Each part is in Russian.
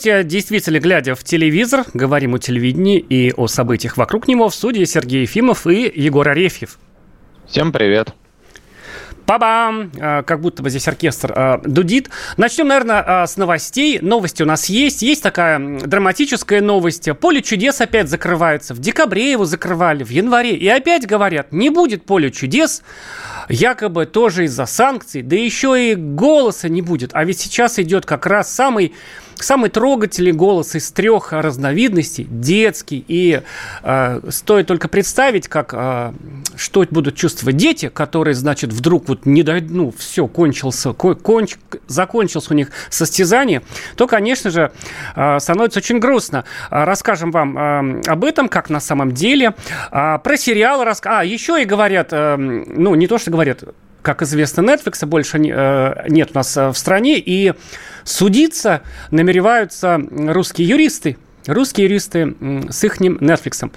Здравствуйте. Действительно, глядя в телевизор, говорим о телевидении и о событиях вокруг него. В студии Сергей Ефимов и Егор Арефьев. Всем привет. Па-бам! А, Как будто бы здесь оркестр а, дудит. Начнем, наверное, а, с новостей. Новости у нас есть. Есть такая драматическая новость. Поле чудес опять закрывается. В декабре его закрывали, в январе. И опять говорят, не будет поля чудес. Якобы тоже из-за санкций. Да еще и голоса не будет. А ведь сейчас идет как раз самый Самый трогательный голос из трех разновидностей, детский, и э, стоит только представить, как, э, что будут чувствовать дети, которые, значит, вдруг вот не дойдут, ну, все, кончился, ко- конч, закончился у них состязание, то, конечно же, э, становится очень грустно. Э, Расскажем вам э, об этом, как на самом деле. А, Про сериал, рас... а, еще и говорят, э, ну, не то, что говорят, как известно, Netflix больше не- э, нет у нас э, в стране, и судиться намереваются русские юристы. Русские юристы с их Netflix.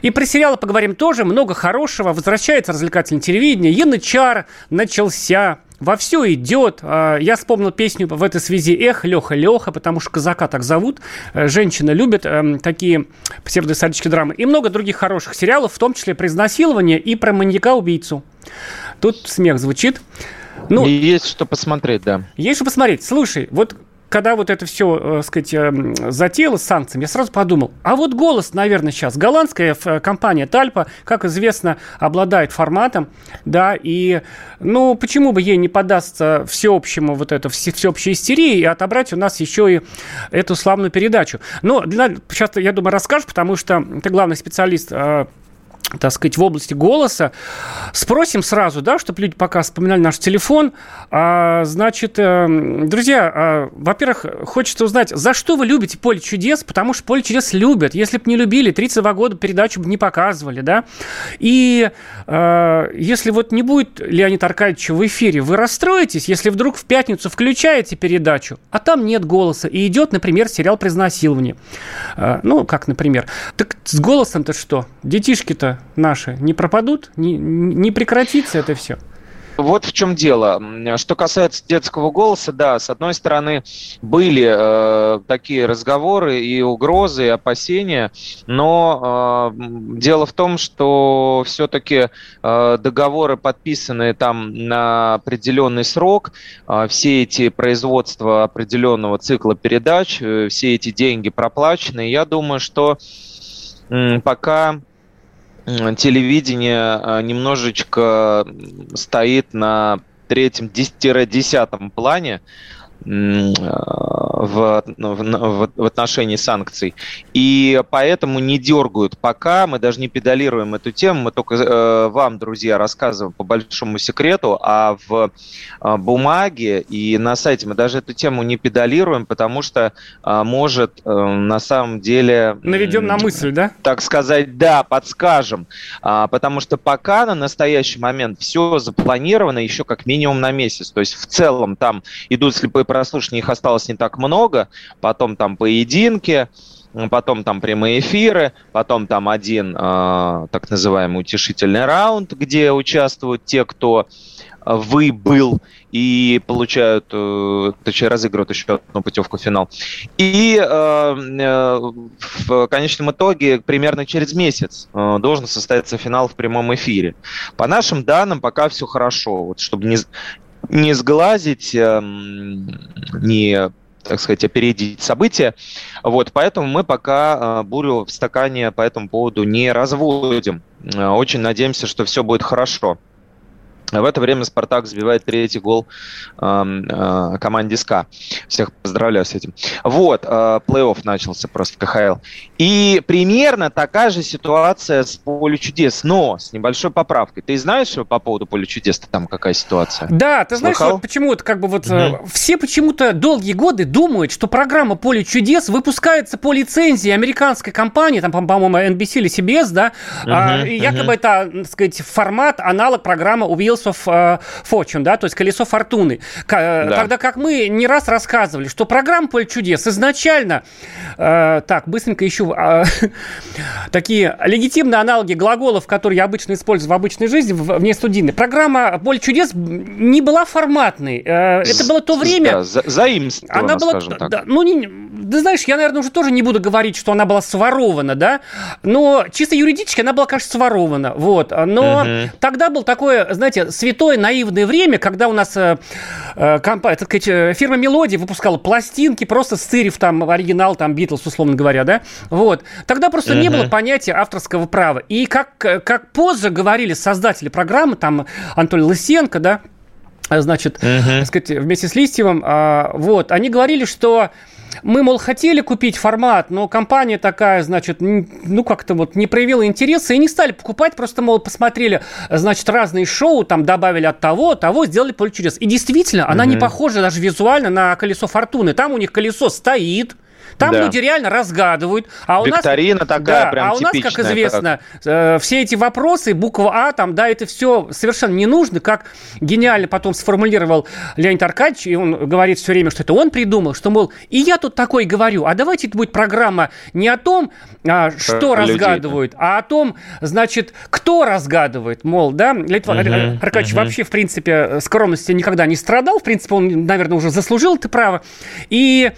И про сериалы поговорим тоже. Много хорошего. Возвращается развлекательное телевидение. Янычар начался. Во все идет. А, Я вспомнил песню в этой связи «Эх, Леха, Леха», потому что казака так зовут. Э, Женщина любит эм, такие псевдоисторические драмы. И много других хороших сериалов, в том числе про изнасилование и про маньяка-убийцу. Тут смех звучит. Ну, И есть что посмотреть, да. есть что посмотреть. Слушай, вот когда вот это все, э, сказать, э, затеяло с санкциями, я сразу подумал, а вот голос, наверное, сейчас. Голландская э, компания Тальпа, как известно, обладает форматом, да, и, ну, почему бы ей не поддаться всеобщему вот это, все- всеобщей истерии и отобрать у нас еще и эту славную передачу. Но для, сейчас, я думаю, расскажешь, потому что ты главный специалист э, так сказать, в области голоса. Спросим сразу, да, чтобы люди пока вспоминали наш телефон. А, значит, э, друзья, а, во-первых, хочется узнать, за что вы любите «Поле чудес», потому что «Поле чудес» любят. Если бы не любили, 32 года передачу бы не показывали, да. И э, если вот не будет Леонида Аркадьевича в эфире, вы расстроитесь, если вдруг в пятницу включаете передачу, а там нет голоса, и идет, например, сериал про изнасилование. Э, Ну, как, например. Так с голосом-то что? Детишки-то наши не пропадут? Не, не прекратится это все? Вот в чем дело. Что касается детского голоса, да, с одной стороны, были э, такие разговоры и угрозы, и опасения, но э, дело в том, что все-таки э, договоры, подписанные там на определенный срок, э, все эти производства определенного цикла передач, э, все эти деньги проплачены, я думаю, что м, пока телевидение э, немножечко стоит на третьем-десятом плане м, э, в, в, в- в отношении санкций. И поэтому не дергают пока. Мы даже не педалируем эту тему. Мы только э, вам, друзья, рассказываем по большому секрету. А в э, бумаге и на сайте мы даже эту тему не педалируем, потому что э, может э, на самом деле... Наведем на мысль, да? так сказать, да, подскажем. А, потому что пока на настоящий момент все запланировано еще как минимум на месяц. То есть в целом там идут слепые прослушивания, их осталось не так много. Потом там поединки, потом там прямые эфиры, потом там один а, так называемый утешительный раунд, где участвуют те, кто а, выбыл и получают, э, точнее, разыгрывают еще одну путевку в финал. И э, э, в конечном итоге примерно через месяц э, должен состояться финал в прямом эфире. По нашим данным, пока все хорошо. Вот, чтобы не, не сглазить, эм, не так сказать, опередить события. Вот, поэтому мы пока э, бурю в стакане по этому поводу не разводим. Э, Очень надеемся, что все будет хорошо. В это время «Спартак» забивает третий гол э, команде СКА. Всех поздравляю с этим. Вот, э, плей-офф начался просто в КХЛ. И примерно такая же ситуация с «Поле чудес», но с небольшой поправкой. Ты знаешь по поводу «Поля чудес» там какая ситуация? Да, ты знаешь, вот почему-то как бы вот угу. все почему-то долгие годы думают, что программа «Поле чудес» выпускается по лицензии американской компании, там, по-моему, NBC или CBS, да, угу, а, и якобы это, так сказать, формат, аналог программы «Wheels of э, Fortune, да, то есть колесо фортуны. Э, да. Тогда как мы не раз рассказывали, что программа «Поле чудес» изначально, э, так, быстренько ищу э, такие легитимные аналоги глаголов, которые я обычно использую в обычной жизни, вне студийной. Программа «Поле чудес» не была форматной. Э, это было то время... Да, за, заимствована, она была, скажем так. Да, ну, не, ты знаешь, я, наверное, уже тоже не буду говорить, что она была сворована, да, но чисто юридически она была, конечно, сворована, вот. Но угу. тогда был такое, знаете, святое наивное время, когда у нас э, э, компания, так сказать, э, фирма Мелодия выпускала пластинки, просто стырив там оригинал, там, Битлз, условно говоря, да, вот. Тогда просто угу. не было понятия авторского права. И как, как позже говорили создатели программы, там, Анатолий Лысенко, да, значит, uh-huh. так сказать, вместе с Листьевым, а, вот, они говорили, что мы, мол, хотели купить формат, но компания такая, значит, ну, как-то вот не проявила интереса и не стали покупать, просто, мол, посмотрели, значит, разные шоу, там добавили от того, того, сделали поле чудес. И действительно, она угу. не похожа даже визуально на колесо фортуны. Там у них колесо стоит, там да. люди реально разгадывают. А у Викторина нас, такая да, прям А у нас, как известно. Э, все эти вопросы, буква А, там, да, это все совершенно не нужно, как гениально потом сформулировал Леонид Аркадьевич, и он говорит все время, что это он придумал, что, мол, и я тут такой говорю, а давайте это будет программа не о том, а, что разгадывают, людей. а о том, значит, кто разгадывает, мол, да, Леонид угу, Аркадьевич угу. вообще, в принципе, скромности никогда не страдал, в принципе, он, наверное, уже заслужил это право, и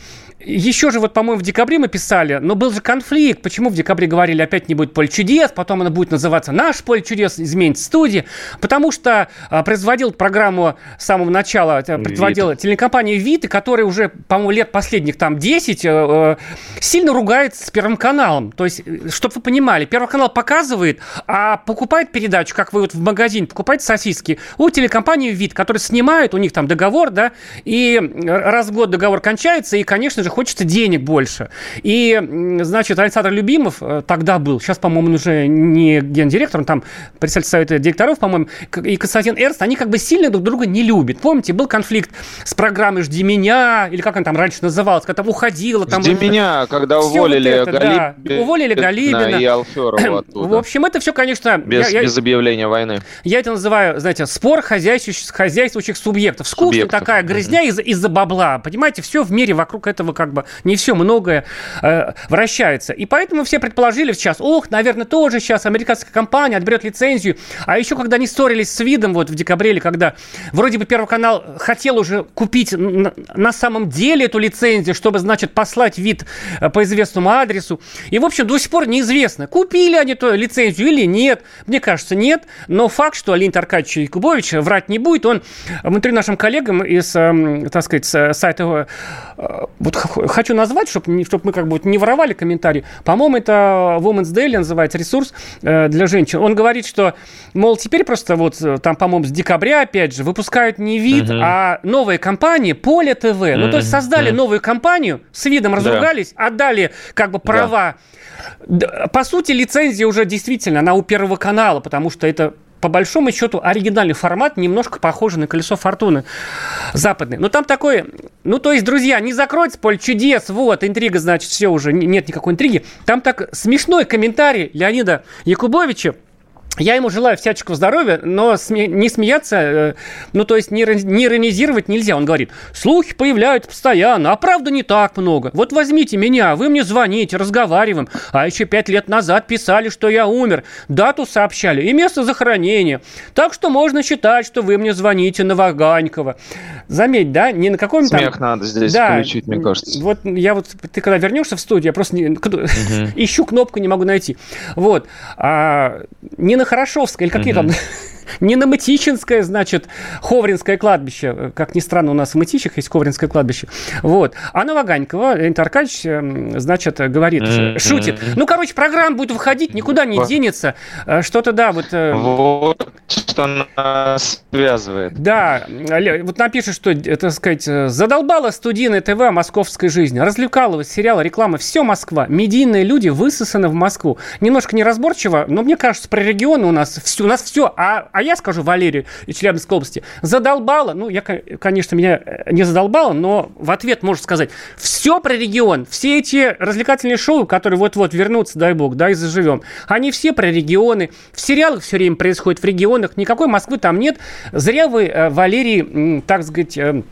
еще же, вот, по-моему, в декабре мы писали, но был же конфликт. Почему в декабре говорили, опять не будет поле чудес, потом она будет называться «Наш поле чудес», изменится студия. Потому что а, производил программу с самого начала, э, производила Вид. телекомпания «Вид», которая уже, по-моему, лет последних там 10 э, э, сильно ругается с Первым каналом. То есть, э, чтобы вы понимали, Первый канал показывает, а покупает передачу, как вы вот в магазин покупаете сосиски, у телекомпании «Вид», которая снимает, у них там договор, да, и раз в год договор кончается, и, конечно же, хочется денег больше. И, значит, Александр Любимов э, тогда был, сейчас, по-моему, он уже не гендиректор, он там председатель совета директоров, по-моему, и Константин Эрст, они как бы сильно друг друга не любят. Помните, был конфликт с программой «Жди меня», или как она там раньше называлась, когда там уходила. Там, «Жди меня», когда уволили вот это, Галибина. Да. Уволили Галибина. И Алферова оттуда. В общем, это все, конечно... Без, я, без объявления войны. Я это называю, знаете, спор хозяйствующих, хозяйствующих субъектов. Скучная субъектов. такая грызня mm-hmm. из- из-за бабла. Понимаете, все в мире вокруг этого как бы не все, многое э, вращается. И поэтому все предположили сейчас, ох, наверное, тоже сейчас американская компания отберет лицензию. А еще, когда они ссорились с видом вот в декабре, или когда вроде бы Первый канал хотел уже купить на, на самом деле эту лицензию, чтобы, значит, послать вид э, по известному адресу. И, в общем, до сих пор неизвестно, купили они эту лицензию или нет. Мне кажется, нет. Но факт, что Леонид Аркадьевич Якубович врать не будет, он внутри нашим коллегам из, эм, так сказать, сайта, э, вот хочу назвать, чтобы, чтобы мы как бы не воровали комментарии. По-моему, это Women's Daily называется, ресурс э, для женщин. Он говорит, что, мол, теперь просто вот э, там, по-моему, с декабря, опять же, выпускают не вид, uh-huh. а новая компания Поле ТВ. Uh-huh. Ну, то есть создали uh-huh. новую компанию, с видом разругались, да. отдали как бы права. Да. По сути, лицензия уже действительно, она у Первого канала, потому что это по большому счету, оригинальный формат, немножко похожий на колесо фортуны западный. Но там такой, ну, то есть, друзья, не закройте поле чудес, вот, интрига, значит, все уже, нет никакой интриги. Там так смешной комментарий Леонида Якубовича, я ему желаю всяческого здоровья, но сме- не смеяться, э, ну, то есть не, не иронизировать нельзя. Он говорит, слухи появляются постоянно, а правда не так много. Вот возьмите меня, вы мне звоните, разговариваем. А еще пять лет назад писали, что я умер. Дату сообщали и место захоронения. Так что можно считать, что вы мне звоните на Ваганькова. Заметь, да, не на каком-то... Смех там... надо здесь да, включить, мне кажется. Вот я вот, ты когда вернешься в студию, я просто не, угу. ищу кнопку, не могу найти. Вот. А, не на Хорошовской, или какие угу. там не на Мытищинское, значит, Ховринское кладбище. Как ни странно, у нас в Мытищах есть Ховринское кладбище. Вот. А на Ваганькова Леонид Аркадьевич, эм, значит, говорит, mm-hmm. шутит. Ну, короче, программа будет выходить, никуда не денется. Э, что-то, да, вот... Э, вот что нас связывает. Да, вот напишет, что, так сказать, задолбала студийная ТВ московской жизни. Развлекалово, сериалы, реклама, все Москва. Медийные люди высосаны в Москву. Немножко неразборчиво, но мне кажется, про регионы у нас все, у нас все. А, а я скажу Валерию из Челябинской области, задолбала, ну, я, конечно, меня э, не задолбала, но в ответ можно сказать, все про регион, все эти развлекательные шоу, которые вот-вот вернутся, дай бог, да, и заживем, они все про регионы, в сериалах все время происходит в регионах, никакой Москвы там нет. Зря вы, э, Валерий, так сказать, э,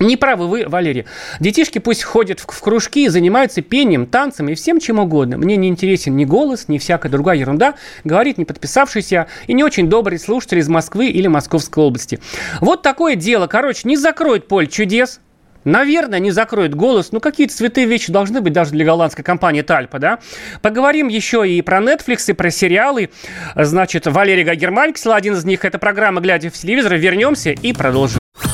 не правы вы, Валерий. Детишки пусть ходят в, в кружки, занимаются пением, танцем и всем чем угодно. Мне не интересен ни голос, ни всякая другая ерунда, говорит не подписавшийся и не очень добрый слушатель из Москвы или Московской области. Вот такое дело. Короче, не закроет поле чудес, Наверное, не закроет голос. Ну, какие-то святые вещи должны быть даже для голландской компании Тальпа, да? Поговорим еще и про Netflix, и про сериалы. Значит, Валерий Гагермальксел, один из них. Это программа «Глядя в телевизор». Вернемся и продолжим.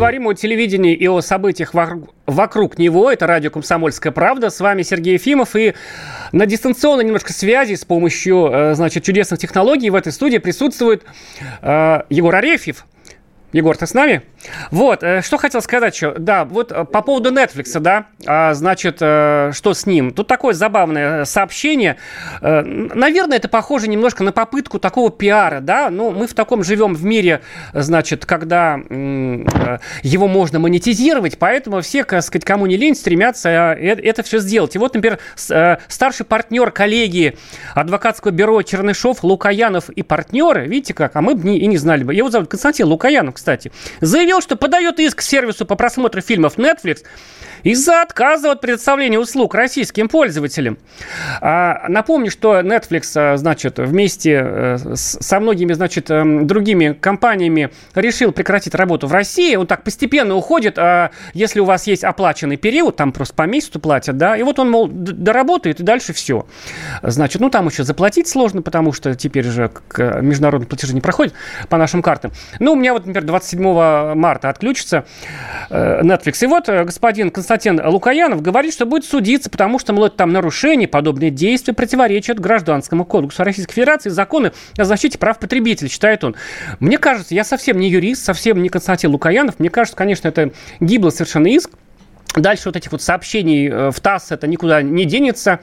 Говорим о телевидении и о событиях вокруг него. Это радио «Комсомольская правда». С вами Сергей Ефимов. И на дистанционной немножко связи с помощью, э, значит, чудесных технологий в этой студии присутствует э, Егор Арефьев, Егор, ты с нами? Вот, э, что хотел сказать еще. Да, вот э, по поводу Netflix, да, а, значит, э, что с ним? Тут такое забавное сообщение. Наверное, это похоже немножко на попытку такого пиара, да, ну, мы в таком живем в мире, значит, когда его можно монетизировать, поэтому все, так сказать, кому не лень, стремятся это все сделать. И вот, например, старший партнер коллеги адвокатского бюро Чернышов, Лукаянов и партнеры, видите как, а мы бы и не знали бы. Его зовут Константин Лукаянов, кстати, заявил, что подает иск сервису по просмотру фильмов Netflix из-за отказа от предоставления услуг российским пользователям. А, напомню, что Netflix, а, значит, вместе э, со многими, значит, эм, другими компаниями решил прекратить работу в России. Он так постепенно уходит, а если у вас есть оплаченный период, там просто по месяцу платят, да, и вот он, мол, доработает, и дальше все. Значит, ну, там еще заплатить сложно, потому что теперь же международные платежи не проходят по нашим картам. Ну, у меня вот, например, 27 марта отключится э, Netflix. И вот э, господин Константин Лукаянов говорит, что будет судиться, потому что, мол, это там нарушение, подобные действия противоречат гражданскому кодексу Российской Федерации, законы о защите прав потребителей, считает он. Мне кажется, я совсем не юрист, совсем не Константин Лукаянов, мне кажется, конечно, это гибло совершенно иск, Дальше вот этих вот сообщений э, в ТАСС это никуда не денется.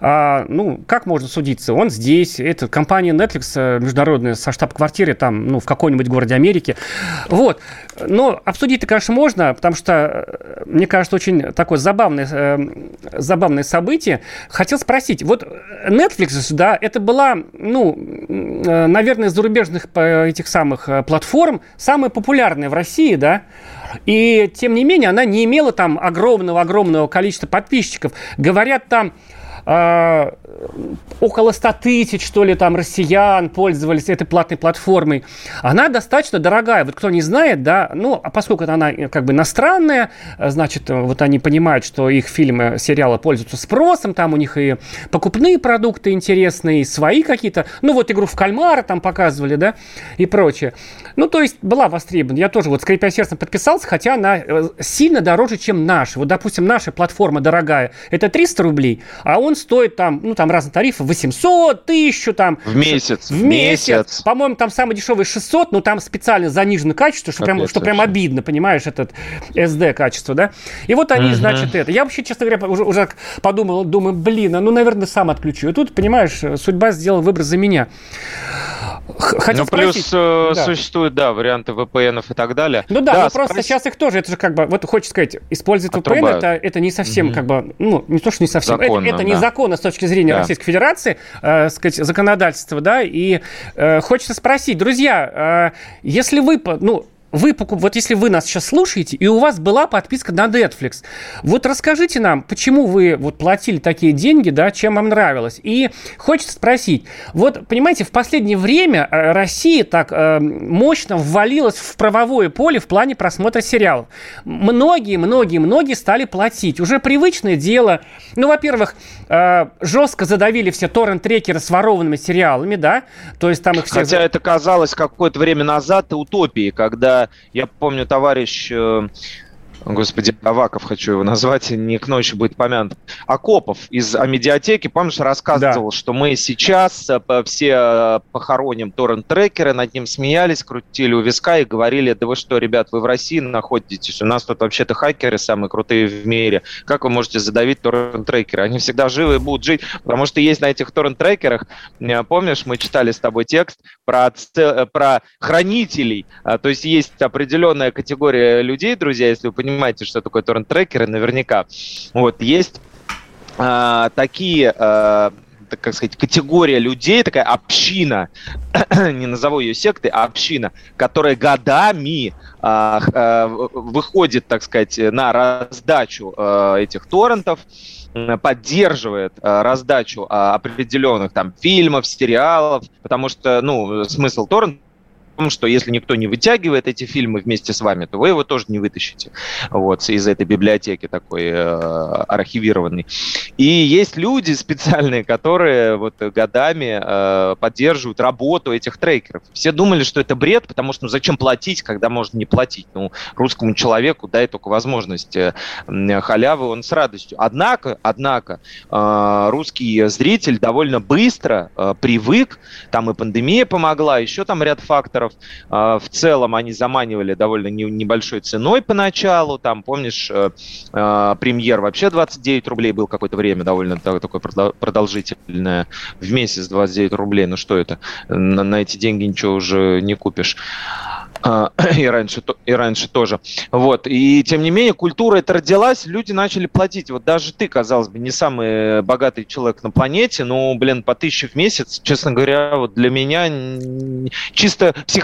А, ну, как можно судиться? Он здесь, это компания Netflix э, международная со штаб-квартиры там, ну, в каком-нибудь городе Америки. Вот. Но обсудить-то, конечно, можно, потому что, э, мне кажется, очень такое забавное, забавное событие. Хотел спросить, вот Netflix, да, это была, ну, наверное, из зарубежных этих самых платформ самая популярная в России, да, и, тем не менее, она не имела там огромного-огромного количества подписчиков. Говорят, там э, около 100 тысяч, что ли, там россиян пользовались этой платной платформой. Она достаточно дорогая. Вот кто не знает, да, ну, а поскольку она э, как бы иностранная, значит, э, вот они понимают, что их фильмы, сериалы пользуются спросом, там у них и покупные продукты интересные, и свои какие-то, ну, вот игру в кальмара там показывали, да, и прочее. Ну, то есть была востребована. Я тоже вот, скрипя сердцем, подписался, хотя она э, сильно дороже, чем наша. Вот, допустим, наша платформа дорогая, это 300 рублей, а он стоит там, ну, там разные тарифы, 800, 1000 там. В месяц. В месяц. месяц. По-моему, там самый дешевый 600, но там специально заниженное качество, что, прям, что прям обидно, понимаешь, этот SD качество, да? И вот они, угу. значит, это. Я вообще, честно говоря, уже, уже подумал, думаю, блин, а ну, наверное, сам отключу. И тут, понимаешь, судьба сделала выбор за меня. Хочу ну, спросить. плюс э, Да. существуют, да, варианты VPN и так далее. Ну да, но просто спроси- сейчас их тоже, это же как бы, вот хочется сказать, использовать VPN, Отрубают. это, это не совсем Мгм. как бы, ну, не то, что не совсем, это, Законно, это да. незаконно с точки зрения Да. Российской Федерации, э, сказать, законодательства, да, и э, хочется спросить, друзья, э, если вы, ну, вы покуп... вот если вы нас сейчас слушаете, и у вас была подписка на Netflix, вот расскажите нам, почему вы вот платили такие деньги, да, чем вам нравилось. И хочется спросить, вот, понимаете, в последнее время э, Россия так э, мощно ввалилась в правовое поле в плане просмотра сериалов. Многие, многие, многие стали платить. Уже привычное дело. Ну, во-первых, э, жестко задавили все торрент-трекеры с ворованными сериалами, да, то есть там их все... Хотя это казалось какое-то время назад утопией, когда, я помню, товарищ, э, господи, Аваков хочу его назвать, не к ночи будет помянут, Акопов из Амедиатеки, помнишь, рассказывал, что мы сейчас э, все э, похороним торрент-трекеры, над ним смеялись, крутили у виска и говорили, да вы что, ребят, вы в России находитесь, у нас тут вообще-то хакеры самые крутые в мире, как вы можете задавить торрент-трекеры? Они всегда живы и будут жить, потому что есть на этих торрент-трекерах, э, помнишь, мы читали с тобой текст про, про хранителей, А, то есть есть определенная категория людей, друзья, если вы понимаете, что такое торрент-трекеры, наверняка, вот, есть а, такие так как сказать, категория людей, такая община, не назову ее сектой, а община, которая годами а, в- выходит, так сказать, на раздачу а, этих торрентов, поддерживает а, раздачу а, определенных там фильмов, сериалов, потому что, ну, смысл торрента том, что если никто не вытягивает эти фильмы вместе с вами, то вы его тоже не вытащите вот, из этой библиотеки такой э, архивированной. И есть люди специальные, которые вот годами э, поддерживают работу этих трекеров. Все думали, что это бред, потому что ну зачем платить, когда можно не платить? Ну, русскому человеку дай только возможность э, халявы, он с радостью. Однако, однако, э, русский зритель довольно быстро э, привык, там и пандемия помогла, еще там ряд факторов. Э, в целом они заманивали довольно не- небольшой ценой поначалу, там, помнишь, э, э, премьер вообще 29 рублей был какое-то время довольно та- такое продол- продолжительное, в месяц 29 рублей, ну что это, на, эти деньги ничего уже не купишь. А, И раньше, и раньше тоже. Вот. И тем не менее, культура это родилась, люди начали платить. Вот даже ты, казалось бы, не самый богатый человек на планете, но, блин, по тысяче в месяц, честно говоря, вот для меня чисто психологически,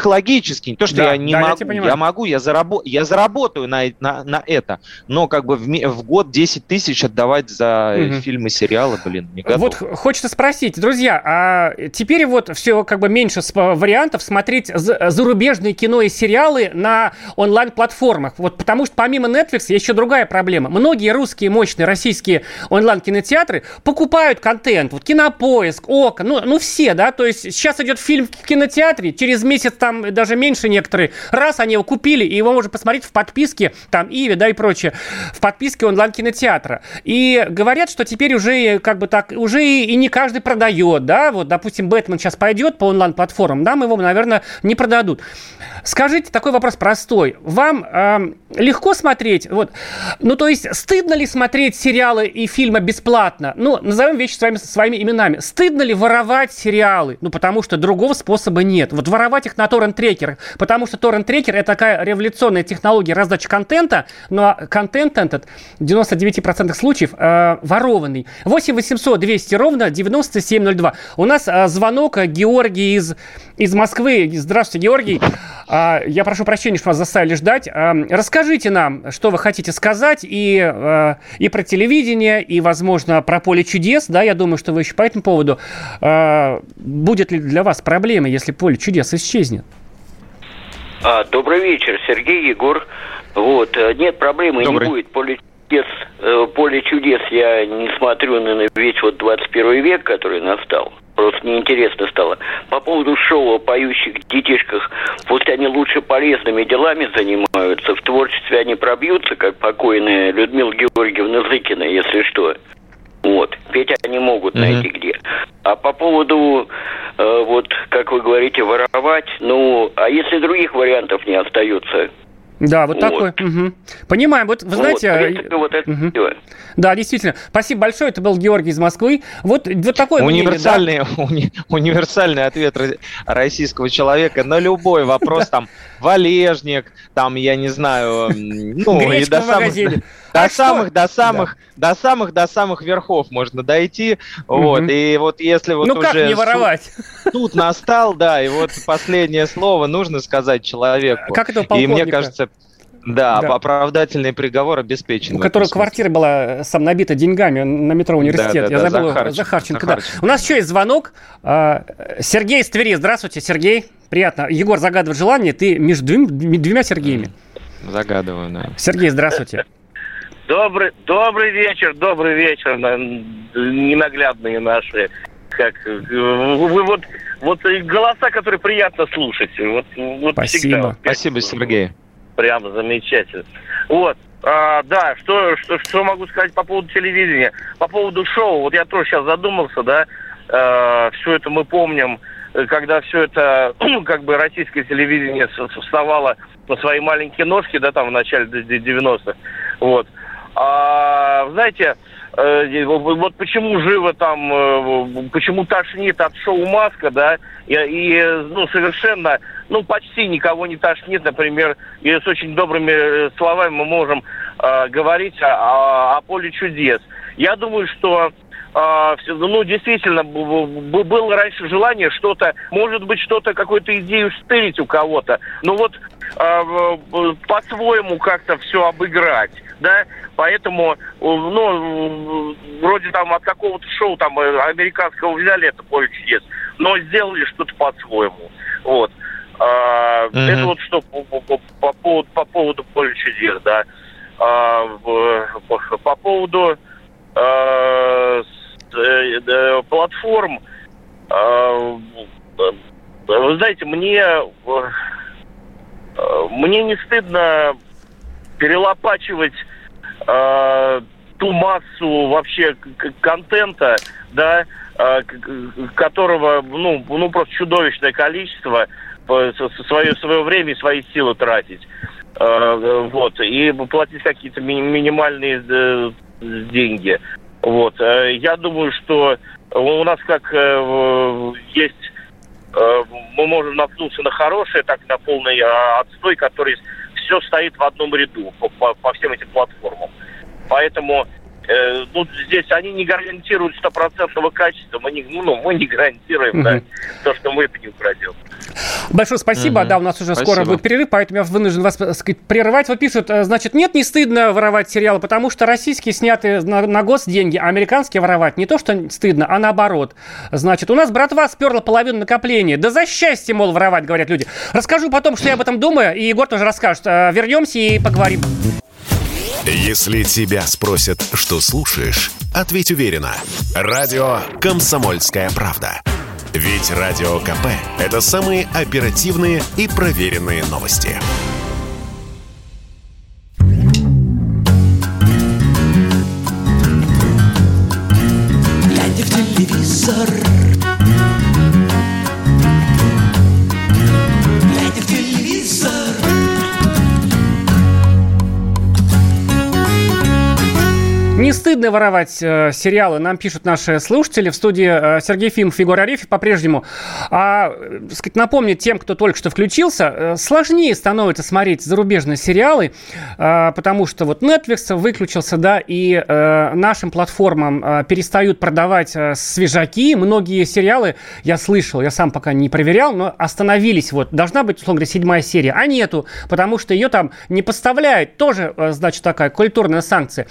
не то, что Да, я не да, я могу, я, понимаю. могу, я, зарабо- я заработаю на, на, на это, но как бы в, в год 10 тысяч отдавать за Мгм. фильмы, сериалы, блин, не готов. Вот хочется спросить, друзья, а теперь вот все как бы меньше вариантов смотреть за- зарубежные кино и сериалы на онлайн-платформах. Вот потому что помимо Netflix есть еще другая проблема. Многие русские мощные российские онлайн-кинотеатры покупают контент. Вот Кинопоиск, ОК, ну, ну все, да, то есть сейчас идет фильм в кинотеатре, через месяц там даже меньше некоторые, раз они его купили, и его можно посмотреть в подписке, там, Иви, да, и прочее, в подписке онлайн-кинотеатра. И говорят, что теперь уже э, как бы так, уже и, и не каждый продает, да, вот, допустим, Бэтмен сейчас пойдет по онлайн-платформам, нам его, наверное, не продадут. Скажите, такой вопрос простой. Вам эм, легко смотреть, вот, ну, то есть, стыдно ли смотреть сериалы и фильмы бесплатно? Ну, назовем вещи своими, своими именами. Стыдно ли воровать сериалы? Ну, потому что другого способа нет. Вот воровать их на торрент-трекерах, потому что торрент-трекер – это такая революционная технология раздачи контента, но контент этот в 99% случаев э, ворованный. 8 800 200 ровно 9702. У нас э, звонок э, Георгий из, из Москвы. Здравствуйте, Георгий. А, я прошу прощения, что вас заставили ждать. А, расскажите нам, что вы хотите сказать и, э, и про телевидение, и, возможно, про поле чудес. Да, я думаю, что вы еще по этому поводу. А, будет ли для вас проблема, если поле чудес исчезнет? А, добрый вечер, Сергей Егор. Вот, э, нет проблемы, Добрый. не будет поле чудес. Э, Поле чудес я не смотрю на весь вот 21 век, который настал. Просто неинтересно стало. По поводу шоу о поющих детишках, пусть они лучше полезными делами занимаются, в творчестве они пробьются, как покойная Людмила Георгиевна Зыкина, если что. Вот. Петь они могут Мгм. найти где. А по поводу, э, вот, как вы говорите, воровать, ну, а если других вариантов не остается, Да, вот, Вот. такой. мгм. Понимаем. Вот, вы знаете... вот, принципе, вот это мгм. всё. Да, действительно. Спасибо большое. Это был Георгий из Москвы. Вот, вот такое мнение, да? Универсальный, уни- универсальный ответ ро- российского человека на любой вопрос, там, валежник, там, я не знаю, ну, и Гречка до в магазине. До А что? самых, до самых, до самых, до самых верхов можно дойти, вот, и вот если вот ну как уже не суд- воровать? суд настал, да, и вот последнее слово нужно сказать человеку. Как этого И мне кажется, да, Да. оправдательный приговор обеспечен. У которого квартира была сам набита деньгами на метро университет. Да, да, Я да, забыл. Захарченко, Захарченко, да. Захарченко. У нас еще есть звонок. А, Сергей из Твери. Здравствуйте, Сергей. Приятно. Егор загадывает желание. Ты между двум- двумя Сергеями. Загадываю, да. Сергей, здравствуйте. Добрый, добрый вечер, добрый вечер, на- ненаглядные наши. Как э, вы вот вот голоса, которые приятно слушать. Вот, вот Спасибо. всегда. Спасибо, Сергей. Прямо замечательно. Вот. А, да, что, что, что могу сказать по поводу телевидения? По поводу шоу, вот я тоже сейчас задумался, да, все это мы помним, э, когда все это, как бы, российское телевидение вставало на свои маленькие ножки, да, там в начале д- д- 90-х, вот. А, знаете, э, вот почему живо там, э, почему тошнит от шоу «Маска», да, и, ну, совершенно, ну, почти никого не тошнит, например, и с очень добрыми э, словами мы можем э, говорить о, о- о поле чудес. Я думаю, что всё- ну, действительно, было раньше желание что-то, может быть, что-то, какую-то идею стырить у кого-то, но вот в- по-своему как-то все обыграть, да, поэтому, э, ну, э, вроде там от какого-то шоу там э, американского взяли это поле чудес, но сделали что-то по-своему, вот. А, Мгм. Это вот что по, по- по- по поводу, по поводу поля чудес, да. А, по, по поводу с- э, э, платформ, э, вы знаете, мне мне не стыдно перелопачивать э, ту массу вообще контента, да, э, которого, ну, ну просто чудовищное количество, свое, свое время и свои силы тратить. Э, вот, и платить какие-то ми- минимальные э, деньги. Вот, э, я думаю, что у нас как э, есть э, мы можем наткнуться на хорошее, так и на полный э, отстой, который все стоит в одном ряду по, по- по всем этим платформам. Поэтому э, ну, здесь они не гарантируют стопроцентного качества, мы не, ну, мы не гарантируем да, Мгм. то, что мы это не украдем. Большое спасибо. Мгм. Да, у нас уже скоро Спасибо. будет перерыв, поэтому я вынужден вас так сказать, прерывать. Вот пишут, э, значит, нет, не стыдно воровать сериалы, потому что российские сняты на, на госденьги, а американские воровать не то, что стыдно, а наоборот. Значит, у нас братва сперла половину накопления. Да за счастье, мол, воровать, говорят люди. Расскажу потом, что я об этом думаю, и Егор тоже расскажет. Э, Вернемся и поговорим. Если тебя спросят, что слушаешь, ответь уверенно. Радио «Комсомольская правда». Ведь Радио КП – это самые оперативные и проверенные новости. глядя в телевизор. Не стыдно воровать э, сериалы, нам пишут наши слушатели. В студии э, Сергей Фимов, Егор Арефьев по-прежнему. А, э, сказать, напомнить тем, кто только что включился, э, сложнее становится смотреть зарубежные сериалы, э, потому что вот Netflix выключился, да, и э, нашим платформам э, перестают продавать э, свежаки. Многие сериалы, я слышал, я сам пока не проверял, но остановились. Вот, должна быть, условно говоря, седьмая серия, а нету, потому что ее там не поставляют. Тоже, э, значит, такая культурная санкция.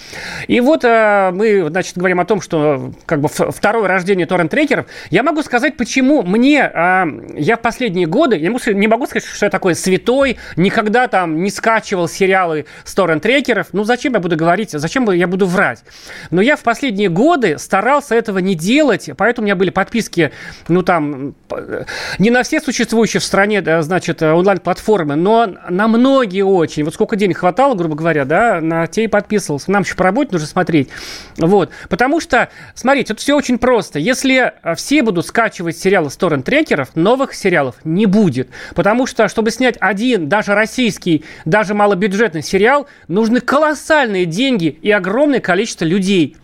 И вот э, мы, значит, говорим о том, что э, как бы второе рождение торрент-трекеров. Я могу сказать, почему мне, э, я в последние годы, я могу не могу сказать, что я такой святой, никогда там не скачивал сериалы с торрент-трекеров. Ну, зачем я буду говорить, зачем я буду врать? Но я в последние годы старался этого не делать, поэтому у меня были подписки, ну, там, п- не на все существующие в стране, да, значит, э, онлайн-платформы, но на многие очень. Вот сколько денег хватало, грубо говоря, да, на те и подписывался. Нам еще по работе нужно смотреть смотреть. Вот. Потому что, смотрите, тут все очень просто. Если э, все будут скачивать сериалы с торрент-трекеров, новых сериалов не будет. Потому что, чтобы снять один, даже российский, даже малобюджетный сериал, нужны колоссальные деньги и огромное количество людей.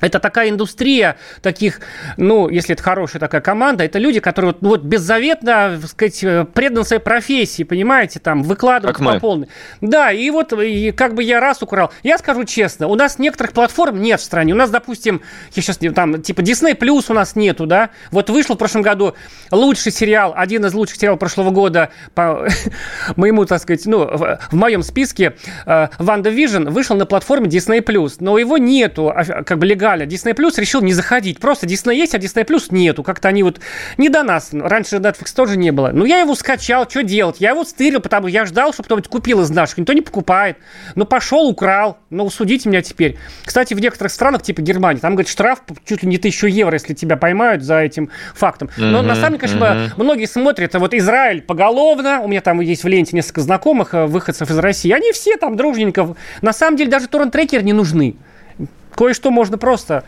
Это такая индустрия таких, ну, если это хорошая такая команда, это люди, которые вот, ну, вот беззаветно, так сказать, э, преданы своей профессии, понимаете, там, выкладывают по полной. Да, и вот и как бы я раз украл. Я скажу честно, у нас некоторых платформ нет в стране. У нас, допустим, я сейчас там, типа, Disney Plus у нас нету, да. Вот вышел в прошлом году лучший сериал, один из лучших сериалов прошлого года по моему, так сказать, ну, в, в моем списке, э, WandaVision вышел на платформе Disney Plus, но его нету, а, как бы легально легально. Disney Plus решил не заходить. Просто Disney есть, а Disney Plus нету. Как-то они вот не до нас. Раньше Netflix тоже не было. Но я его скачал, что делать? Я его стырил, потому что я ждал, чтобы кто-нибудь купил из наших. Никто не покупает. Ну, пошел, украл. Ну, судите меня теперь. Кстати, в некоторых странах, типа Германии, там, говорит, штраф чуть ли не тысячу евро, если тебя поймают за этим фактом. Но mm-hmm, на самом деле, конечно, mm-hmm. многие смотрят, а вот Израиль поголовно, у меня там есть в ленте несколько знакомых э, выходцев из России, они все там дружненько. На самом деле даже торрент-трекер не нужны. Кое-что можно просто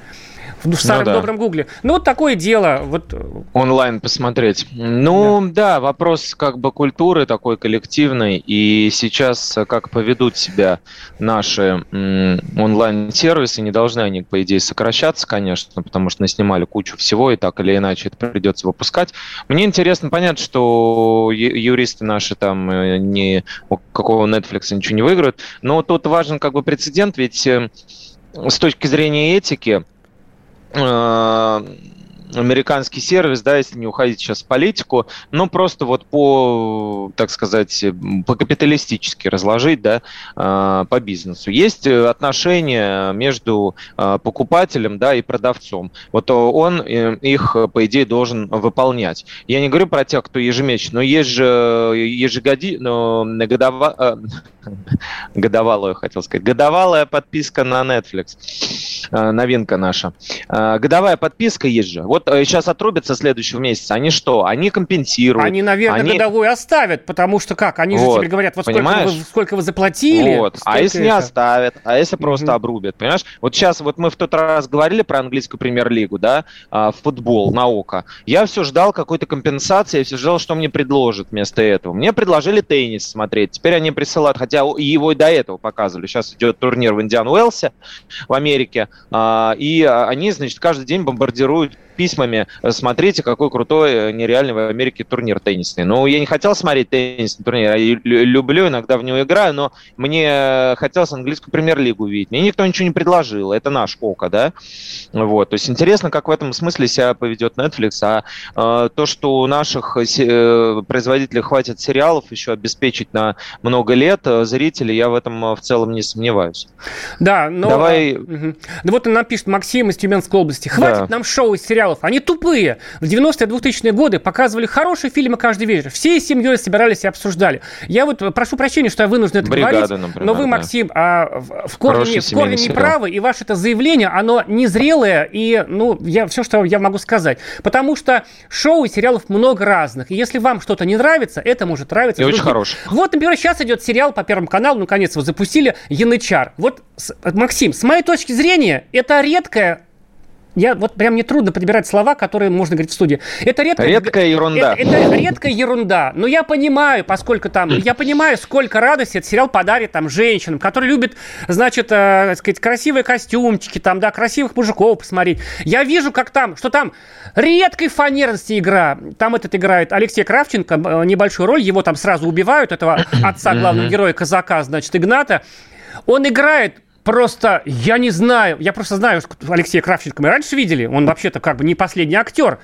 в старом ну, да. добром гугле. Ну, вот такое дело. Вот... Онлайн посмотреть. Ну, да. да, вопрос как бы культуры такой коллективной. И сейчас как поведут себя наши онлайн-сервисы, не должны они, по идее, сокращаться, конечно, потому что наснимали кучу всего, и так или иначе это придется выпускать. Мне интересно понять, что юристы наши там э, не у какого Netflix ничего не выиграют, но тут важен как бы прецедент, ведь э, с точки зрения этики, э, американский сервис, да, если не уходить сейчас в политику, но просто вот по, так сказать, по капиталистически разложить, да, э, по бизнесу. Есть отношения между э, покупателем, да, и продавцом. Вот он их, по идее, должен выполнять. Я не говорю про тех, кто ежемесячно, но есть же ежегоди, но годово, годовалую, хотел сказать, годовалая подписка на Netflix, э, новинка наша. Э, годовая подписка есть же. Вот сейчас э, отрубятся следующего месяца. Они что? Они компенсируют. Они, наверное, они... годовую оставят, потому что как? Они же вот, теперь говорят, вот сколько вы, сколько вы заплатили. Вот. А если это... не оставят? А если просто угу. обрубят? Понимаешь? Вот сейчас вот мы в тот раз говорили про английскую премьер-лигу, да, футбол на око. Я все ждал какой-то компенсации, я все ждал, что мне предложат вместо этого. Мне предложили теннис смотреть. Теперь они присылают, хотя его и до этого показывали. Сейчас идет турнир в Индиан Уэлсе в Америке, а, и они, значит, каждый день бомбардируют письмами, смотрите, какой крутой, э, нереальный в Америке турнир теннисный. Ну, я не хотел смотреть теннисный турнир, я люблю, иногда в него играю, но мне хотелось английскую премьер-лигу увидеть. Мне никто ничего не предложил, это наш Ока, да? Вот, то есть интересно, как в этом смысле себя поведет Netflix, а э, то, что у наших э, производителей хватит сериалов еще обеспечить на много лет э, зрителей, я в этом э, в целом не сомневаюсь. Да, но... Давай... А, угу. Да вот нам пишет Максим из Тюменской области. Хватит да. нам шоу из сериалов сериалов. Они тупые. В 90-е 2000-е годы показывали хорошие фильмы каждый вечер. Всей семьей собирались и обсуждали. Я вот прошу прощения, что я вынужден это Бригада, говорить, например, но вы, Максим, а, в корне, не, в корне не правы, и ваше это заявление, оно незрелое, и, ну, я, все, что я могу сказать. Потому что шоу и сериалов много разных. И если вам что-то не нравится, это может нравиться. И очень хороший. Вот, например, сейчас идет сериал по Первому каналу, наконец его запустили, Янычар. Вот, Максим, с моей точки зрения, это редкая я вот прям не трудно подбирать слова, которые можно говорить в студии. Это редкая, редкая ерунда. Это, это редкая ерунда. Но я понимаю, поскольку там, я понимаю, сколько радости этот сериал подарит там женщинам, которые любят, значит, э, сказать, красивые костюмчики, там, да, красивых мужиков посмотреть. Я вижу, как там, что там редкой фанерности игра. Там этот играет Алексей Кравченко, э, небольшую роль, его там сразу убивают, этого отца главного героя казака, значит, Игната. Он играет Просто я не знаю, я просто знаю Алексея Кравченко, мы раньше видели, он вообще-то как бы не последний актер,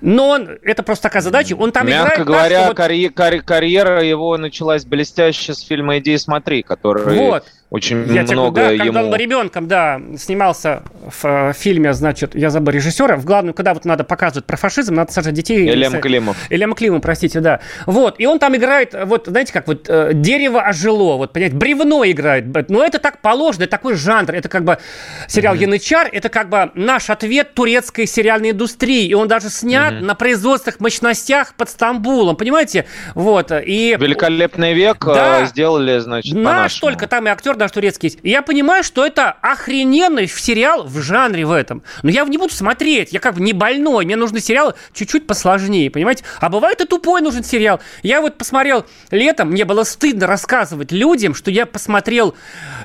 но он, это просто такая задача, он там Мягко играет... говоря, так, вот... карьера, карьера его началась блестяще с фильма «Иди смотри», который... Вот очень я много да, ему... Когда он был ребенком, да, снимался в э, фильме, значит, я забыл режиссера, в главную, когда вот надо показывать про фашизм, надо сажать детей... Элем Климов. Элем Климов, простите, да. Вот, и он там играет, вот, знаете, как вот э, дерево ожило, вот, понимаете, бревно играет. Но это так положено, это такой жанр, это как бы сериал mm-hmm. Янычар, это как бы наш ответ турецкой сериальной индустрии, и он даже снят mm-hmm. на производственных мощностях под Стамбулом, понимаете? Вот, и... Великолепный век э, да, сделали, значит, Наш только там и актер даже турецкий. И я понимаю, что это охрененный сериал в жанре в этом. Но я не буду смотреть. Я как бы не больной. Мне нужны сериалы чуть-чуть посложнее, понимаете? А бывает и тупой нужен сериал. Я вот посмотрел летом, мне было стыдно рассказывать людям, что я посмотрел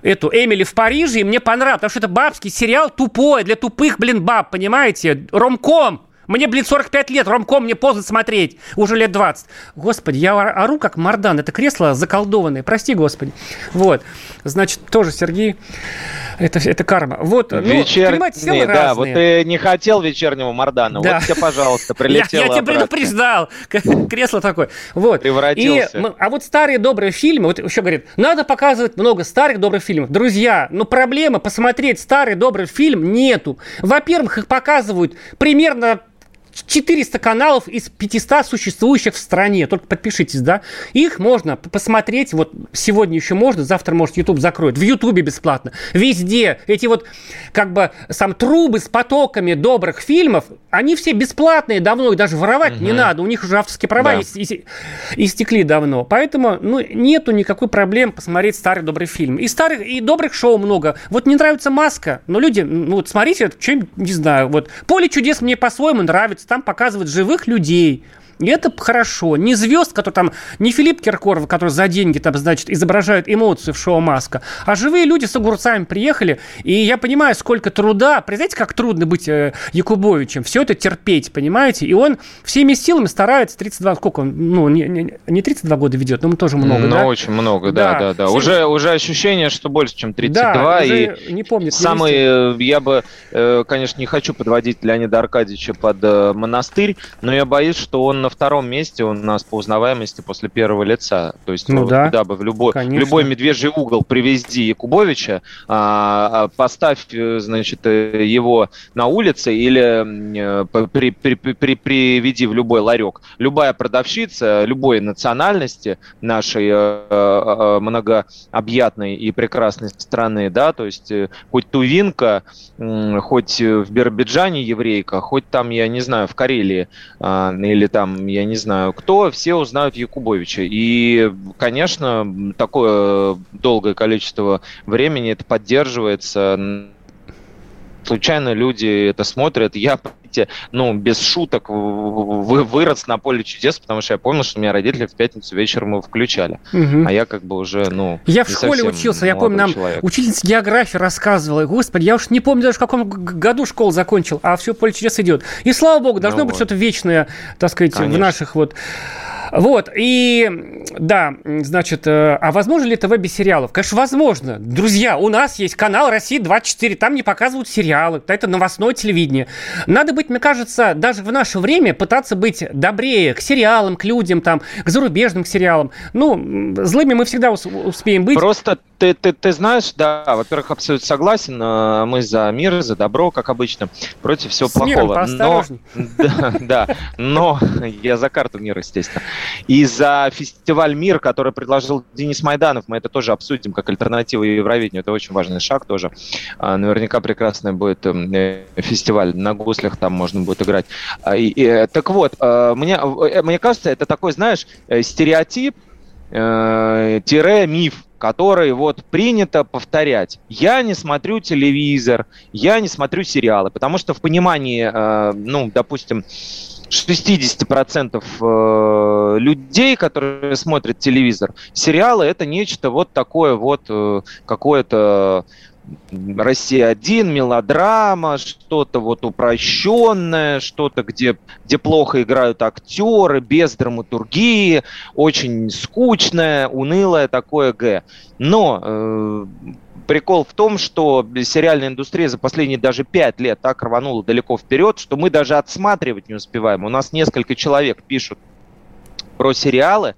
эту Эмили в Париже, и мне понравилось, потому что это бабский сериал тупой, для тупых, блин, баб, понимаете? Ромком. Мне, блин, 45 лет, ромком мне поздно смотреть. Уже лет 20. Господи, я ору как Мардан. Это кресло заколдованное. Прости, Господи. Вот. Значит, тоже Сергей. Это, это карма. Вот, ну, Вечерний, да, разные. вот ты не хотел вечернего Мардана. Да. Вот тебе, пожалуйста, прилетело Я, я тебя предупреждал. Кресло такое. Вот. Превратился. И, а вот старые добрые фильмы, вот еще говорит, надо показывать много старых добрых фильмов. Друзья, ну проблема посмотреть старый добрый фильм нету. Во-первых, их показывают примерно 400 каналов из 500 существующих в стране. Только подпишитесь, да? Их можно посмотреть. Вот сегодня еще можно, завтра, может, YouTube закроют. В YouTube бесплатно. Везде. Эти вот как бы сам трубы с потоками добрых фильмов, они все бесплатные давно, их даже воровать угу. не надо. У них уже авторские права да. истекли давно. Поэтому ну, нету никакой проблем посмотреть старый добрый фильм. И старых, и добрых шоу много. Вот не нравится «Маска», но люди, ну вот смотрите, что не знаю, вот «Поле чудес» мне по-своему нравится там показывают живых людей, и это хорошо. Не звезд, которые там, не Филипп Киркоров, который за деньги там, значит, изображают эмоции в шоу «Маска», а живые люди с огурцами приехали, и я понимаю, сколько труда. Представляете, как трудно быть э, Якубовичем, все это терпеть, понимаете? И он всеми силами старается, 32, сколько он, ну, не, не, не 32 года ведет, но тоже много, ну, да? очень много, да, да, да. да. Уже, уже ощущение, что больше, чем 32, да, и не помню. самый, э, я бы, э, конечно, не хочу подводить Леонида Аркадьевича под э, монастырь, но я боюсь, что он на втором месте у нас по узнаваемости после первого лица. То есть ну, да, куда бы в любой, в любой медвежий угол привезди Якубовича, а, а, поставь, э, значит, э, его на улице или э, при, при, при, приведи в любой ларек. Любая продавщица любой национальности нашей многообъятной и прекрасной страны, да, то есть хоть тувинка, хоть в Биробиджане еврейка, хоть там, я не знаю, в Карелии а, или там, я не знаю кто, все узнают Якубовича. И, конечно, такое долгое количество времени это поддерживается. Случайно люди это смотрят. Я ну, без шуток, вы, вырос на поле чудес, потому что я помню, что меня родители в пятницу вечером его включали. Угу. А я как бы уже, ну... Я в школе учился, я помню, нам человек. учительница географии рассказывала. Господи, я уж не помню даже, в каком году школу закончил, а все поле чудес идет. И слава богу, должно ну быть вот. что-то вечное, так сказать, Конечно. в наших вот вот, и да, значит, э, а возможно ли ТВ без сериалов? Конечно, возможно. Друзья, у нас есть канал «Россия-24», там не показывают сериалы, это новостное телевидение. Надо быть, мне кажется, даже в наше время пытаться быть добрее к сериалам, к людям, там, к зарубежным сериалам. Ну, злыми мы всегда успеем быть. Просто ты, ты, ты знаешь, да, во-первых, абсолютно согласен, э, мы за мир, за добро, как обычно, против всего С плохого. Миром, но, да, да, но я за карту мира, естественно. И за фестиваль «Мир», который предложил Денис Майданов, мы это тоже обсудим как альтернативу Евровидению, это очень важный шаг тоже. А, наверняка прекрасный будет эм, э, фестиваль, на гуслях там можно будет играть. А, и, и, э, так вот, мне, мне кажется, это такой, знаешь, стереотип, тире миф, который вот принято повторять. Я не смотрю телевизор, я не смотрю сериалы, потому что в понимании, э, ну, допустим, 60% э, людей, которые смотрят телевизор, сериалы это нечто вот такое вот э, какое-то Россия-1, мелодрама, что-то вот упрощенное, что-то, где, где плохо играют актеры, без драматургии, очень скучное, унылое такое Г. Но э, прикол в том, что сериальная индустрия за последние даже пять лет так рванула далеко вперед, что мы даже отсматривать не успеваем. У нас несколько человек пишут про сериалы,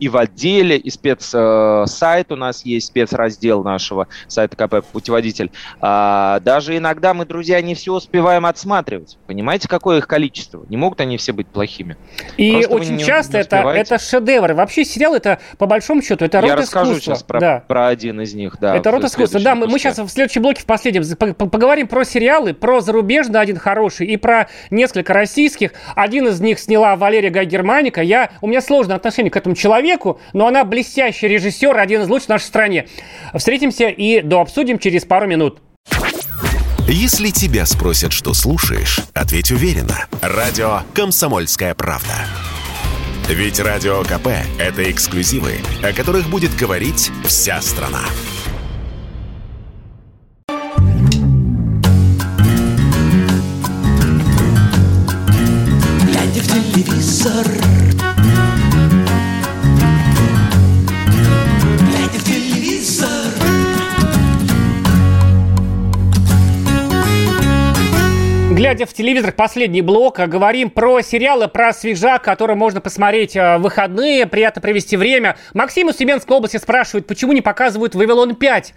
и в отделе, и спецсайт э, у нас есть, спецраздел нашего сайта КП «Путеводитель». А, даже иногда мы, друзья, не все успеваем отсматривать. Понимаете, какое их количество? Не могут они все быть плохими. И Просто очень не, часто не это, это шедевры. Вообще сериал это, по большому счету, это род Я расскажу сейчас про, да. про один из них. Да, это род искусства. Да, мы, мы сейчас в следующем блоке в последнем поговорим про сериалы, про зарубежный один хороший и про несколько российских. Один из них сняла Валерия Гай Германика. Я, у меня сложное отношение к этому человеку, человеку, но она блестящий режиссер, один из лучших в нашей стране. Встретимся и дообсудим через пару минут. Если тебя спросят, что слушаешь, ответь уверенно. Радио «Комсомольская правда». Ведь Радио КП – это эксклюзивы, о которых будет говорить вся страна. Глядя в телевизор, последний блок, а, говорим про сериалы, про свежак, который можно посмотреть а, в выходные, приятно провести время. Максим из Тюменской области спрашивает, почему не показывают «Вавилон 5».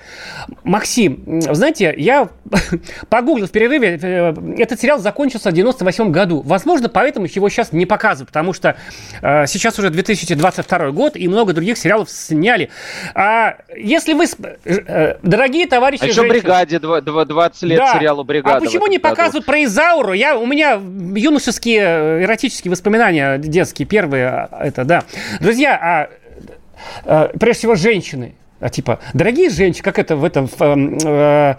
Максим, знаете, я погуглил в перерыве, э, этот сериал закончился в 98 году. Возможно, поэтому его сейчас не показывают, потому что э, сейчас уже 2022 год, и много других сериалов сняли. А если вы, э, дорогие товарищи А еще женщины- «Бригаде» два- два- 20 лет да. сериалу «Бригада». А почему не году. показывают про Изауру? Я, у меня юношеские э, эротические воспоминания детские, первые, а, это, да. Друзья, а, э, прежде всего, женщины. А, типа, дорогие женщины, как это в этом в, эм, э,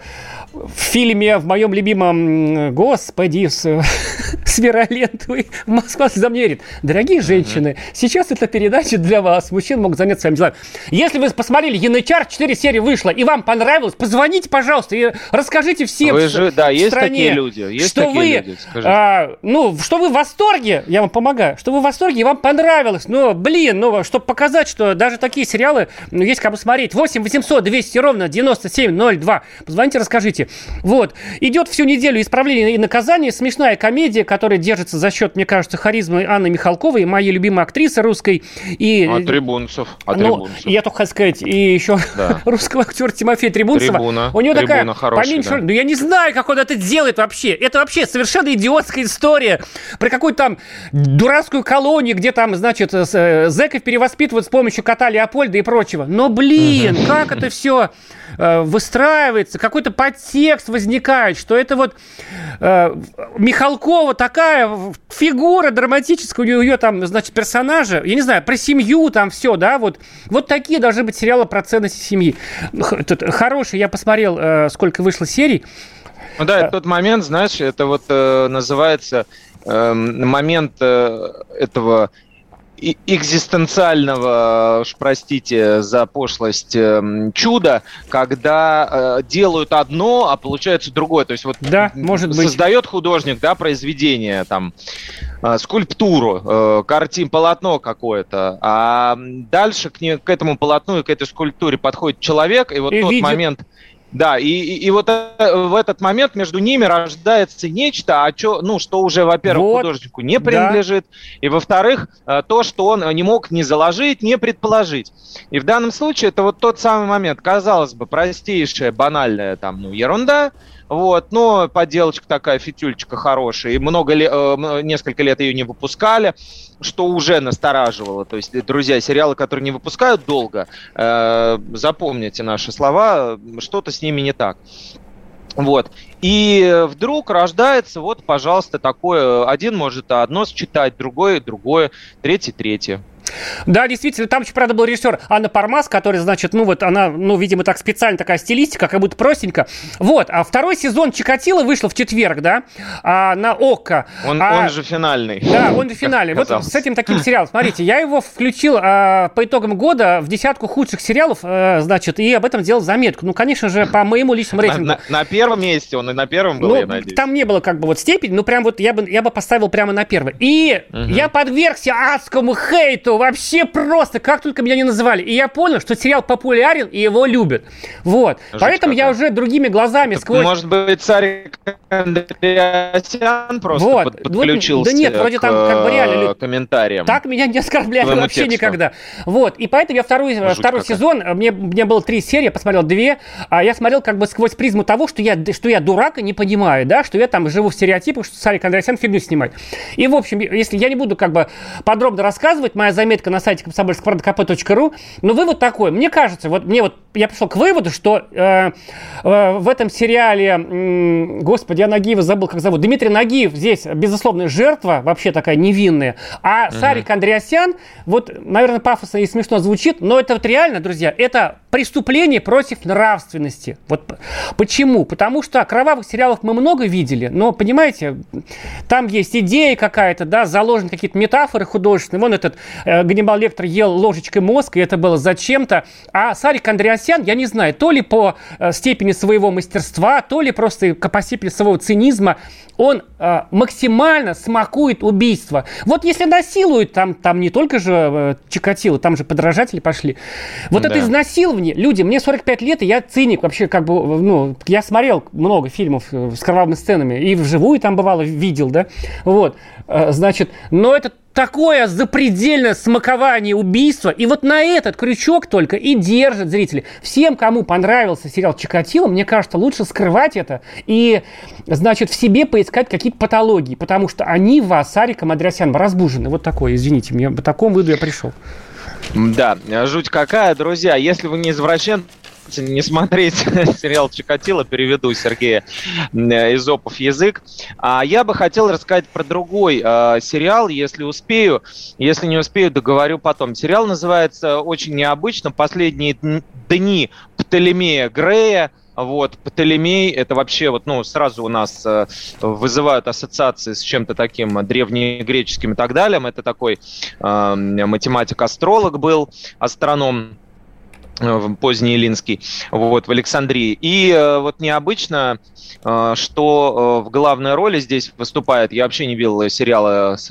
в фильме в моем любимом, господи, с, с Веролентовой Москва слезам не верит. Дорогие женщины, сейчас эта передача для вас. Мужчины могут заняться своими делами. Если вы посмотрели Янычар, 4 серии вышло, и вам понравилось, позвоните, пожалуйста, и расскажите всем Вы в- же- да, в есть стране, такие люди, есть что такие вы, люди, скажите. а, ну, что вы в восторге, я вам помогаю, что вы в восторге, и вам понравилось. Но, блин, ну, чтобы показать, что даже такие сериалы ну, есть кому смотреть. 8 800 200 ровно 9702. Позвоните, расскажите. Вот. Идет всю неделю исправление и наказание. Смешная комедия, которая держится за счет, мне кажется, харизмы Анны Михалковой, моей любимой актрисы русской. И, А Трибунцев. А ну, Трибунцев. я только хотел сказать, и еще Да. русского актера Тимофея Трибунцева. Трибуна. У него такая, Трибуна хороший, поменьше, да. ну я не знаю, как он это делает вообще. Это вообще совершенно идиотская история. Про какую-то там дурацкую колонию, где там, значит, э, зэков перевоспитывают с помощью кота Леопольда и прочего. Но, блин, как это все выстраивается, какой-то подтекст возникает, что это вот э, Михалкова такая фигура драматическая, у нее, у нее там, значит, персонажа, я не знаю, про семью там все, да, вот, вот такие должны быть сериалы про ценности семьи. Тут Хороший, я посмотрел, э, сколько вышло серий, Ну да, это тот момент, знаешь, это вот э, называется эм, момент э, этого и- экзистенциального, уж простите за пошлость, эм, чуда, когда э, делают одно, а получается другое. То есть вот Да, может быть. создает художник, да, произведение, там, э, скульптуру, э, картин, полотно какое-то, а дальше к, не- к этому полотну и к этой скульптуре подходит человек, и вот И тот видит. момент, да, и, и, и вот э, в этот момент между ними рождается нечто, а чё, ну, что уже, во-первых, Вот, художнику не да. принадлежит, и, во-вторых, э, то, что он не мог ни заложить, ни предположить. И в данном случае это вот тот самый момент, казалось бы, простейшая, банальная там, ну, ерунда, вот, но поделочка такая, фитюльчика хорошая, и много ле- э, несколько лет ее не выпускали, что уже настораживало. То есть, друзья, сериалы, которые не выпускают долго, э, запомните наши слова, что-то с ними не так. Вот. И вдруг рождается, вот, пожалуйста, такое, один может одно считать, другой другое, третий третье. Да, действительно, там еще, правда, был режиссер Анна Пармас, который, значит, ну вот она, ну, видимо, так специально такая стилистика, как будто простенько. Вот, а второй сезон Чикатило вышел в четверг, да, а, на ОККО. Он, А- он же финальный. Да, он же финальный. Вот казалось. с этим таким сериалом. Смотрите, я его включил а, по итогам года в десятку худших сериалов, а, значит, и об этом сделал заметку. Ну, конечно же, по моему личному На, рейтингу. на- на первом месте он и на первом был, Ну, я надеюсь. там не было как бы вот степени, ну прям вот я бы, я бы поставил прямо на первый. И я подвергся адскому хейту, вообще просто, как только меня не называли. И я понял, что сериал популярен и его любят. Вот. Жуть Поэтому я какая. уже другими глазами сквозь... Может быть, царь Андреасян просто Вот. под- Вот, подключился да нет, вроде к там как бы реально э, комментариям. Так меня не оскорбляли вообще тексту. никогда. Вот. И поэтому я второй, Жуть второй какая. сезон, э, мне, мне было три серии, я посмотрел две, а я смотрел как бы сквозь призму того, что я, что я дурак и не понимаю, да, что я там живу в стереотипах, что Сарик Андреасян фигню снимает. И, в общем, если я не буду как бы подробно рассказывать, моя заметка на сайте комсомольского.кп.ру, но вывод такой, мне кажется, вот мне вот я пришел к выводу, что э, э, в этом сериале, э, господи, я Нагиева забыл, как зовут, Дмитрий Нагиев здесь, безусловно, жертва, вообще такая невинная, а угу. Сарик Андреасян, вот, наверное, пафосно и смешно звучит, но это вот реально, друзья, это преступление против нравственности. Вот почему? Потому что кровавых сериалов мы много видели, но, понимаете, там есть идея какая-то, да, заложены какие-то метафоры художественные. Вон этот э, Ганнибал Лектор ел ложечкой мозг, и это было зачем-то. А Сарик Андреасян, я не знаю, то ли по э, степени своего мастерства, то ли просто по степени своего цинизма, он э, максимально смакует убийство. Вот если насилуют, там, там не только же э, Чикатило, там же подражатели пошли. Вот да. это изнасилование. Люди, мне 45 лет, и я циник вообще, как бы, ну, я смотрел много фильмов э, с кровавыми сценами, и вживую там бывало видел, да, вот, э, значит, но это такое запредельное смакование убийства. И вот на этот крючок только и держат зрители. Всем, кому понравился сериал «Чикатило», мне кажется, лучше скрывать это и, значит, в себе поискать какие-то патологии, потому что они вас, Сариком Адресяном, разбужены. Вот такое, извините, мне по такому выйду я пришел. Да, жуть какая, друзья. Если вы не извращен, не смотреть сериал Чикатило, переведу Сергея Изопов язык. А я бы хотел рассказать про другой э, сериал, если успею. Если не успею, договорю потом. Сериал называется очень необычно «Последние дни Птолемея Грея». Вот, Птолемей, это вообще вот, ну, сразу у нас э, вызывают ассоциации с чем-то таким древнегреческим и так далее. Это такой э, математик-астролог был, астроном, Э, поздний Илинский, вот, в Александрии. И э, вот необычно, э, что в главной роли здесь выступает, я вообще не видел сериала с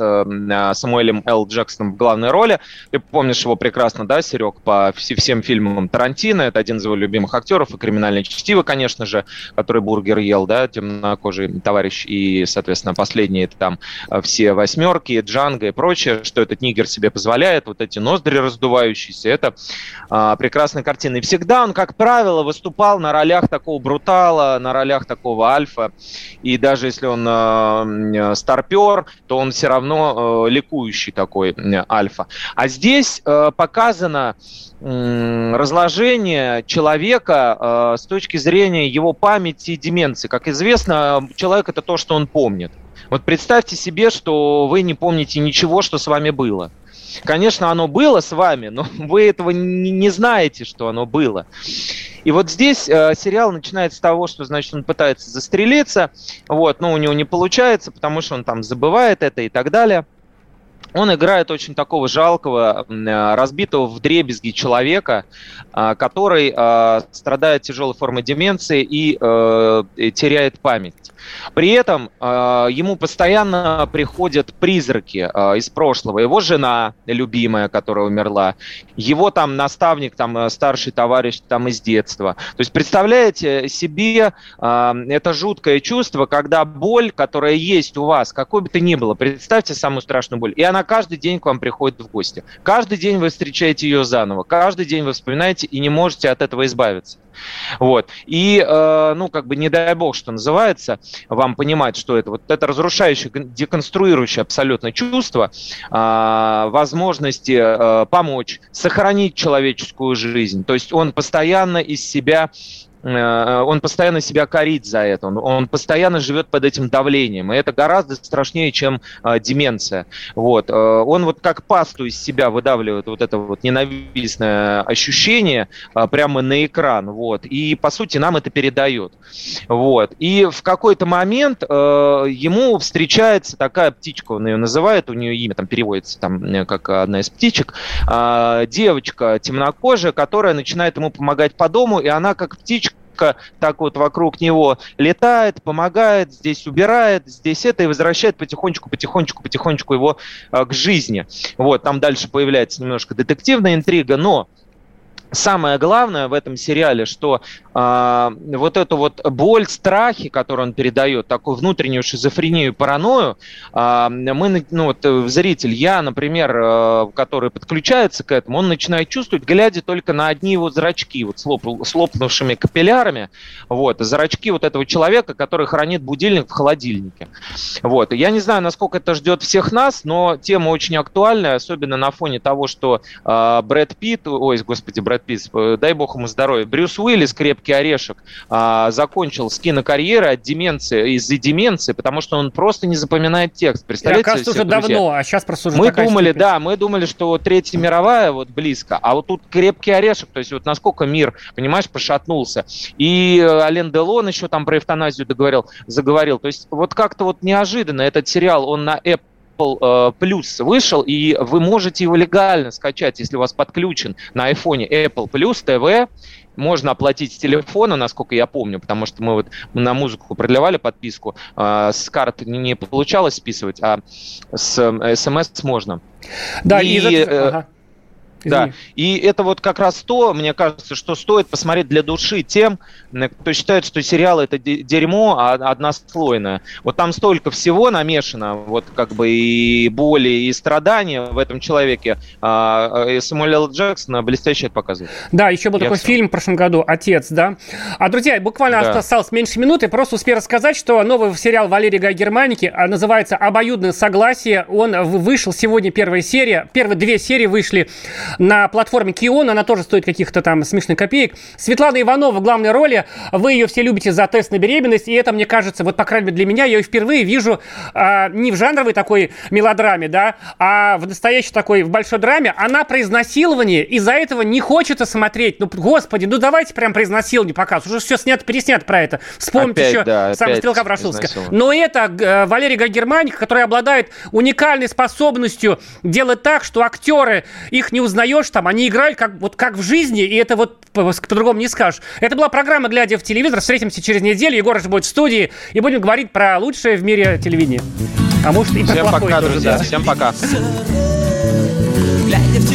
Самуэлем Л. Джексоном в главной роли. Ты помнишь его прекрасно, да, Серег, по всем фильмам Тарантино, это один из его любимых актеров, и «Криминальное чтиво», конечно же, который бургер ел, да, темнокожий товарищ, и, соответственно, последние там все восьмерки, Джанго и прочее, что этот нигер себе позволяет, вот эти ноздри раздувающиеся, это а, прекрасно прекрасной картины. Всегда он, как правило, выступал на ролях такого брутала, на ролях такого альфа. И даже если он э, старпер, то он все равно э, ликующий такой э, альфа. А здесь э, показано э, разложение человека э, с точки зрения его памяти и деменции. Как известно, человек это то, что он помнит. Вот представьте себе, что вы не помните ничего, что с вами было. Конечно, оно было с вами, но вы этого не, знаете, что оно было. И вот здесь э, сериал начинается с того, что, значит, он пытается застрелиться, вот, но у него не получается, потому что он там забывает это и так далее. Он играет очень такого жалкого, э, разбитого в дребезги человека, э, который э, страдает тяжелой формой деменции и теряет память. При этом э, ему постоянно приходят призраки э, из прошлого. Его жена любимая, которая умерла, его там наставник, там э, старший товарищ там из детства. То есть представляете себе э, это жуткое чувство, когда боль, которая есть у вас, какой бы то ни было, представьте самую страшную боль, и она каждый день к вам приходит в гости. Каждый день вы встречаете ее заново, каждый день вы вспоминаете и не можете от этого избавиться. Вот. И, э, ну, как бы, не дай бог, что называется, вам понимать, что это. Вот это разрушающее, деконструирующее абсолютно чувство э, возможности э, помочь, сохранить человеческую жизнь. То есть он постоянно из себя он постоянно себя корит за это, он, он постоянно живет под этим давлением, и это гораздо страшнее, чем э, деменция. Вот. Э, он вот как пасту из себя выдавливает вот это вот ненавистное ощущение э, прямо на экран, вот, и по сути нам это передает. Вот. И в какой-то момент э, ему встречается такая птичка, он ее называет, у нее имя там переводится там э, как одна из птичек, э, девочка темнокожая, которая начинает ему помогать по дому, и она как птичка так вот вокруг него летает, помогает, здесь убирает, здесь это, и возвращает потихонечку, потихонечку, потихонечку его э, к жизни. Вот, там дальше появляется немножко детективная интрига, но самое главное в этом сериале, что э, вот эту вот боль, страхи, которые он передает, такую внутреннюю шизофрению, паранойю, э, мы, ну вот э, зритель, я, например, э, который подключается к этому, он начинает чувствовать, глядя только на одни его зрачки, вот с, лоп, с лопнувшими капиллярами, вот, зрачки вот этого человека, который хранит будильник в холодильнике. Вот, я не знаю, насколько это ждет всех нас, но тема очень актуальная, особенно на фоне того, что э, Брэд Питт, ой, господи, Брэд Питт, э, дай бог ему здоровья. Брюс Уиллис, крепкий орешек, а, закончил с кинокарьеры от деменции, из-за деменции, потому что он просто не запоминает текст. Представляете? кажется, уже друзья? давно, а сейчас просто уже Мы думали, степень. да, мы думали, что вот Третья мировая вот близко, а вот тут крепкий орешек, то есть вот насколько мир, понимаешь, пошатнулся. И э, Ален Делон еще там про эвтаназию договорил, заговорил. То есть вот как-то вот неожиданно этот сериал, он на Apple э, Plus вышел, и вы можете его легально скачать, если у вас подключен на айфоне Apple Plus TV. Можно оплатить с телефона, насколько я помню, потому что мы вот на музыку продлевали подписку. э, С карт не- получалось списывать, а с э, смс можно. Да, И, и, э, ага. Да, Извини. и это вот как раз то, мне кажется, что стоит посмотреть для души тем, м, кто считает, что сериал это де- дерьмо а- однослойное. Вот там столько всего намешано, вот как бы и боли, и страдания в этом человеке. А, и Самуэль Л. Джексон блестяще это показывает. Да, еще был Я такой всё. фильм в прошлом году «Отец», да. А, друзья, буквально Да. осталось меньше минуты. Просто успею рассказать, что новый сериал Валерия Гай Германики а, называется «Обоюдное согласие». Он вышел сегодня первая серия. Первые две серии вышли на платформе Кион. Она тоже стоит каких-то там смешных копеек. Светлана Иванова в главной роли. Вы ее все любите за тест на беременность. И это, мне кажется, вот, по крайней мере, для меня, я ее впервые вижу а, не в жанровой такой мелодраме, да, а в настоящей такой, в большой драме. Она про изнасилование. Из-за этого не хочется смотреть. Ну, господи, ну давайте прям про изнасилование показывать. Уже все снято, переснято про это. Вспомните Опять, еще да, сам Стрелка изнасилование. Но это э, Валерий Германик, который обладает уникальной способностью делать так, что актеры, их не узнаешь там, они играют как, вот как в жизни, и это вот по- по-другому не скажешь. Это была программа «Глядя в телевизор». Встретимся через неделю. Егор же будет в студии, и будем говорить про лучшее в мире телевидение. А может и про Всем плохое пока, тоже, друзья. да. Всем пока. Глядя в